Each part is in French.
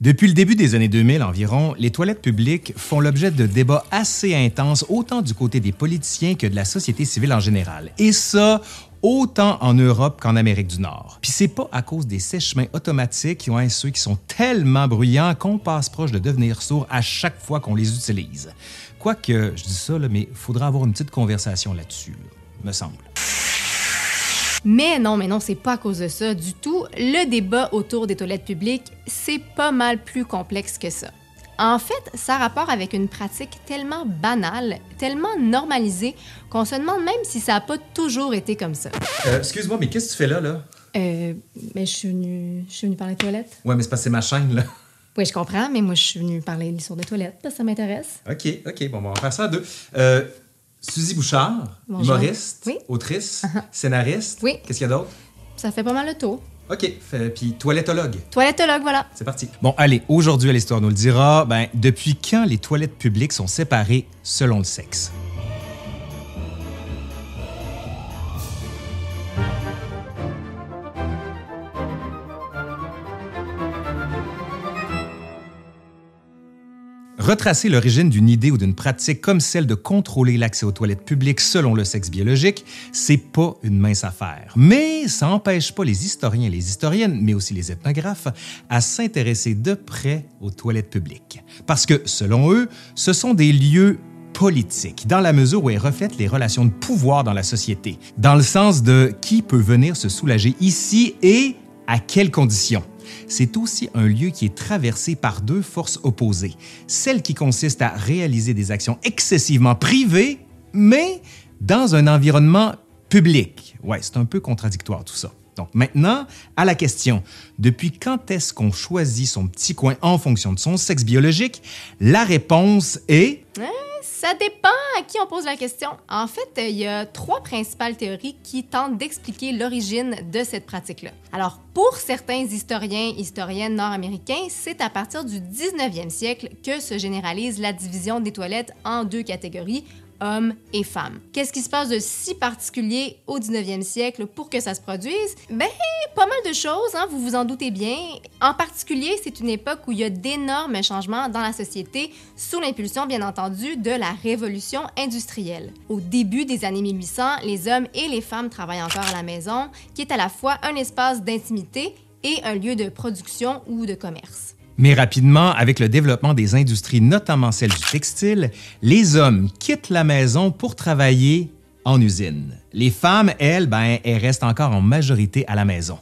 Depuis le début des années 2000 environ, les toilettes publiques font l'objet de débats assez intenses autant du côté des politiciens que de la société civile en général. Et ça, autant en Europe qu'en Amérique du Nord. Puis c'est pas à cause des sèche-chemins automatiques qui ont ceux qui sont tellement bruyants qu'on passe proche de devenir sourd à chaque fois qu'on les utilise. Quoique, je dis ça, là, mais faudra avoir une petite conversation là-dessus, me semble. Mais non, mais non, c'est pas à cause de ça du tout. Le débat autour des toilettes publiques, c'est pas mal plus complexe que ça. En fait, ça a rapport avec une pratique tellement banale, tellement normalisée, qu'on se demande même si ça n'a pas toujours été comme ça. Euh, excuse-moi, mais qu'est-ce que tu fais là, là? Euh, mais je suis venue, je suis venue parler de toilettes. Ouais, mais c'est parce que c'est ma chaîne, là. Oui, je comprends, mais moi, je suis venue parler de l'histoire des toilettes parce que ça m'intéresse. OK, OK, bon, on va faire ça à deux. Euh, Suzy Bouchard, Bonjour. humoriste, Oui. autrice, Uh-huh. scénariste. Oui. Qu'est-ce qu'il y a d'autre? Ça fait pas mal le tour. OK, fait- puis toilettologue. Toilettologue, voilà. C'est parti. Bon, allez, aujourd'hui à l'Histoire nous le dira, ben, depuis quand les toilettes publiques sont séparées selon le sexe? Retracer l'origine d'une idée ou d'une pratique comme celle de contrôler l'accès aux toilettes publiques selon le sexe biologique, c'est pas une mince affaire. Mais ça n'empêche pas les historiens et les historiennes, mais aussi les ethnographes, à s'intéresser de près aux toilettes publiques. Parce que, selon eux, ce sont des lieux politiques, dans la mesure où elles reflètent les relations de pouvoir dans la société, dans le sens de qui peut venir se soulager ici et à quelles conditions. C'est aussi un lieu qui est traversé par deux forces opposées. Celle qui consiste à réaliser des actions excessivement privées, mais dans un environnement public. Ouais, c'est un peu contradictoire tout ça. Donc maintenant, à la question, depuis quand est-ce qu'on choisit son petit coin en fonction de son sexe biologique? La réponse est... Ça dépend à qui on pose la question. En fait, il y a trois principales théories qui tentent d'expliquer l'origine de cette pratique-là. Alors, pour certains historiens, historiennes nord-américains, c'est à partir du 19e siècle que se généralise la division des toilettes en deux catégories, hommes et femmes. Qu'est-ce qui se passe de si particulier au 19e siècle pour que ça se produise? Ben, pas mal de choses, hein, vous vous en doutez bien. En particulier, c'est une époque où il y a d'énormes changements dans la société, sous l'impulsion, bien entendu, de la révolution industrielle. Au début des années 1800, les hommes et les femmes travaillent encore à la maison, qui est à la fois un espace d'intimité et un lieu de production ou de commerce. Mais rapidement, avec le développement des industries, notamment celle du textile, les hommes quittent la maison pour travailler en usine. Les femmes, elles, ben, restent encore en majorité à la maison.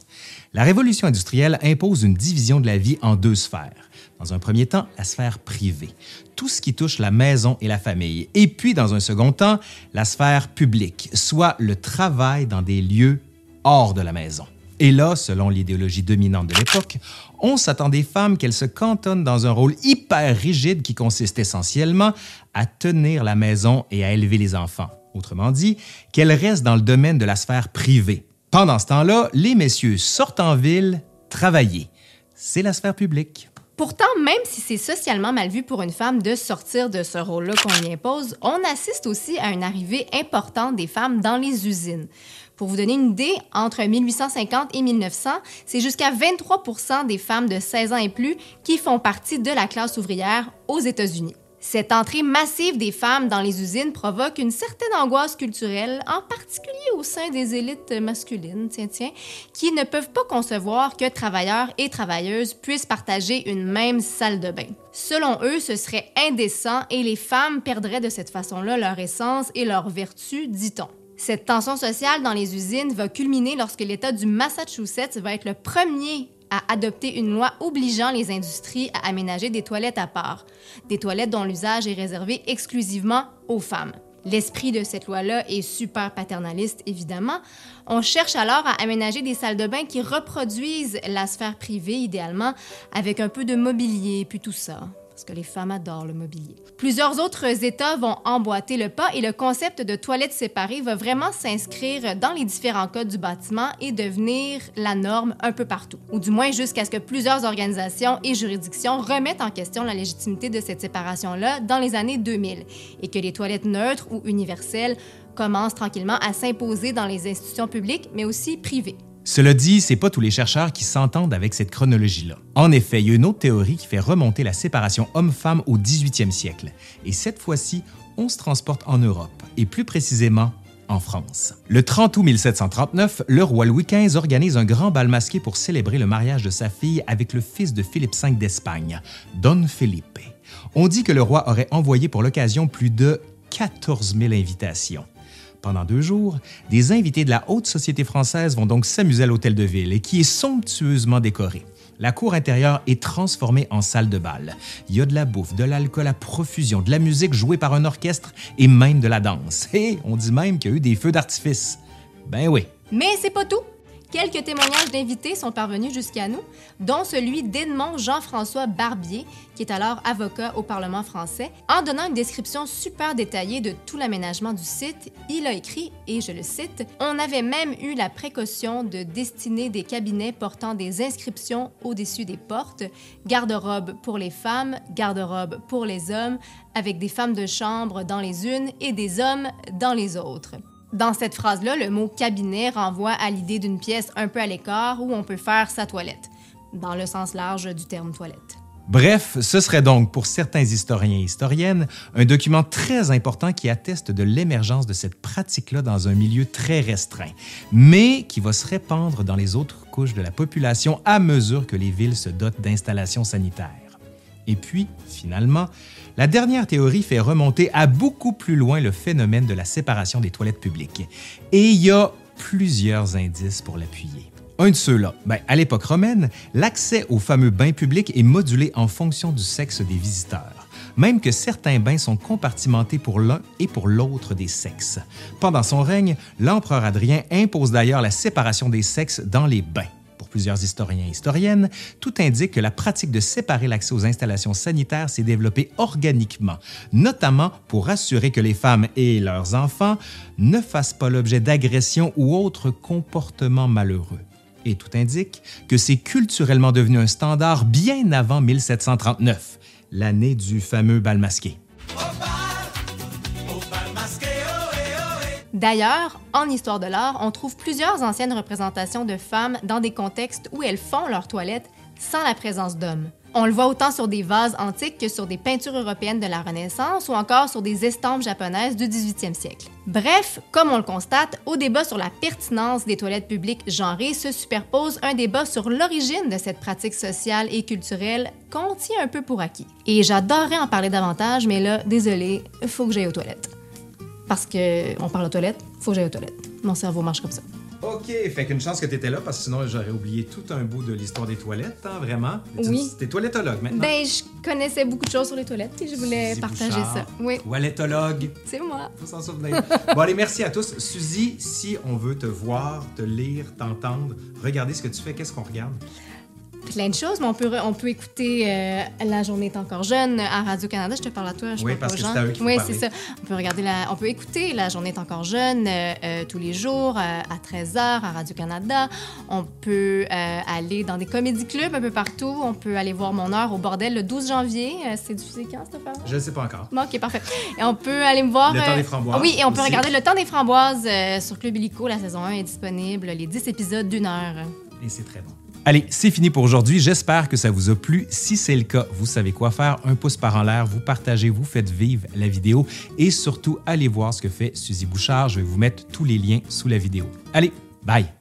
La révolution industrielle impose une division de la vie en deux sphères. Dans un premier temps, la sphère privée, tout ce qui touche la maison et la famille. Et puis, dans un second temps, la sphère publique, soit le travail dans des lieux hors de la maison. Et là, selon l'idéologie dominante de l'époque, on s'attend des femmes qu'elles se cantonnent dans un rôle hyper rigide qui consiste essentiellement à tenir la maison et à élever les enfants. Autrement dit, qu'elles restent dans le domaine de la sphère privée. Pendant ce temps-là, les messieurs sortent en ville travailler. C'est la sphère publique. Pourtant, même si c'est socialement mal vu pour une femme de sortir de ce rôle-là qu'on lui impose, on assiste aussi à une arrivée importante des femmes dans les usines. Pour vous donner une idée, entre 1850 et 1900, c'est jusqu'à 23% des femmes de 16 ans et plus qui font partie de la classe ouvrière aux États-Unis. Cette entrée massive des femmes dans les usines provoque une certaine angoisse culturelle, en particulier au sein des élites masculines, tiens, tiens, qui ne peuvent pas concevoir que travailleurs et travailleuses puissent partager une même salle de bain. Selon eux, ce serait indécent et les femmes perdraient de cette façon-là leur essence et leur vertu, dit-on. Cette tension sociale dans les usines va culminer lorsque l'État du Massachusetts va être le premier à adopter une loi obligeant les industries à aménager des toilettes à part, des toilettes dont l'usage est réservé exclusivement aux femmes. L'esprit de cette loi-là est super paternaliste, évidemment. On cherche alors à aménager des salles de bain qui reproduisent la sphère privée, idéalement, avec un peu de mobilier, puis tout ça parce que les femmes adorent le mobilier. Plusieurs autres États vont emboîter le pas et le concept de toilettes séparées va vraiment s'inscrire dans les différents codes du bâtiment et devenir la norme un peu partout. Ou du moins jusqu'à ce que plusieurs organisations et juridictions remettent en question la légitimité de cette séparation-là dans les années 2000 et que les toilettes neutres ou universelles commencent tranquillement à s'imposer dans les institutions publiques mais aussi privées. Cela dit, c'est pas tous les chercheurs qui s'entendent avec cette chronologie-là. En effet, il y a une autre théorie qui fait remonter la séparation homme-femme au 18e siècle. Et cette fois-ci, on se transporte en Europe, et plus précisément en France. Le 30 août 1739, le roi Louis XV organise un grand bal masqué pour célébrer le mariage de sa fille avec le fils de Philippe V d'Espagne, Don Felipe. On dit que le roi aurait envoyé pour l'occasion plus de 14 000 invitations. Pendant deux jours, des invités de la haute société française vont donc s'amuser à l'hôtel de ville qui est somptueusement décoré. La cour intérieure est transformée en salle de bal. Il y a de la bouffe, de l'alcool à profusion, de la musique jouée par un orchestre et même de la danse. Et on dit même qu'il y a eu des feux d'artifice. Ben oui. Mais c'est pas tout. Quelques témoignages d'invités sont parvenus jusqu'à nous, dont celui d'Edmond Jean-François Barbier, qui est alors avocat au Parlement français. En donnant une description super détaillée de tout l'aménagement du site, il a écrit, et je le cite, On avait même eu la précaution de destiner des cabinets portant des inscriptions au-dessus des portes, garde-robe pour les femmes, garde-robe pour les hommes, avec des femmes de chambre dans les unes et des hommes dans les autres. Dans cette phrase-là, le mot cabinet renvoie à l'idée d'une pièce un peu à l'écart où on peut faire sa toilette, dans le sens large du terme toilette. Bref, ce serait donc pour certains historiens et historiennes un document très important qui atteste de l'émergence de cette pratique-là dans un milieu très restreint, mais qui va se répandre dans les autres couches de la population à mesure que les villes se dotent d'installations sanitaires. Et puis, finalement, la dernière théorie fait remonter à beaucoup plus loin le phénomène de la séparation des toilettes publiques. Et il y a plusieurs indices pour l'appuyer. Un de ceux-là, ben, à l'époque romaine, l'accès aux fameux bains publics est modulé en fonction du sexe des visiteurs, même que certains bains sont compartimentés pour l'un et pour l'autre des sexes. Pendant son règne, l'empereur Adrien impose d'ailleurs la séparation des sexes dans les bains plusieurs historiens et historiennes, tout indique que la pratique de séparer l'accès aux installations sanitaires s'est développée organiquement, notamment pour assurer que les femmes et leurs enfants ne fassent pas l'objet d'agressions ou autres comportements malheureux. Et tout indique que c'est culturellement devenu un standard bien avant 1739, l'année du fameux bal masqué. D'ailleurs, en histoire de l'art, on trouve plusieurs anciennes représentations de femmes dans des contextes où elles font leur toilette sans la présence d'hommes. On le voit autant sur des vases antiques que sur des peintures européennes de la Renaissance ou encore sur des estampes japonaises du 18e siècle. Bref, comme on le constate, au débat sur la pertinence des toilettes publiques genrées se superpose un débat sur l'origine de cette pratique sociale et culturelle qu'on tient un peu pour acquis. Et j'adorerais en parler davantage, mais là, désolé, faut que j'aille aux toilettes parce qu'on parle aux toilettes, faut que j'aille aux toilettes. Mon cerveau marche comme ça. OK, fait qu'une chance que tu étais là parce que sinon j'aurais oublié tout un bout de l'histoire des toilettes, hein, vraiment. Oui. T'es toilettologue maintenant. Ben, je connaissais beaucoup de choses sur les toilettes et je voulais partager ça. Oui. Toilettologue. C'est moi. Faut s'en souvenir. bon, allez, merci à tous. Suzy, si on veut te voir, te lire, t'entendre, regarder ce que tu fais, qu'est-ce qu'on regarde? Plein de choses, mais on peut, on peut écouter euh, La journée est encore jeune à Radio-Canada. Je te parle à toi, je Oui, parce que c'est à eux Oui, c'est ça. On peut, regarder la, on peut écouter La journée est encore jeune euh, euh, tous les jours à 13h à Radio-Canada. On peut aller dans des comédie clubs un peu partout. On peut aller voir Mon heure au bordel le 12 janvier. c'est diffusé quand, cette affaire Je ne sais pas encore. Bon, OK, parfait. Et on peut aller me voir... Le temps des framboises. Oui, et on peut regarder Le temps des framboises sur Club Illico. La saison 1 est disponible. Les 10 épisodes d'une heure. Et c'est très bon. Allez, c'est fini pour aujourd'hui. J'espère que ça vous a plu. Si c'est le cas, vous savez quoi faire. Un pouce par en l'air, vous partagez, vous faites vivre la vidéo et surtout, allez voir ce que fait Suzy Bouchard. Je vais vous mettre tous les liens sous la vidéo. Allez, bye!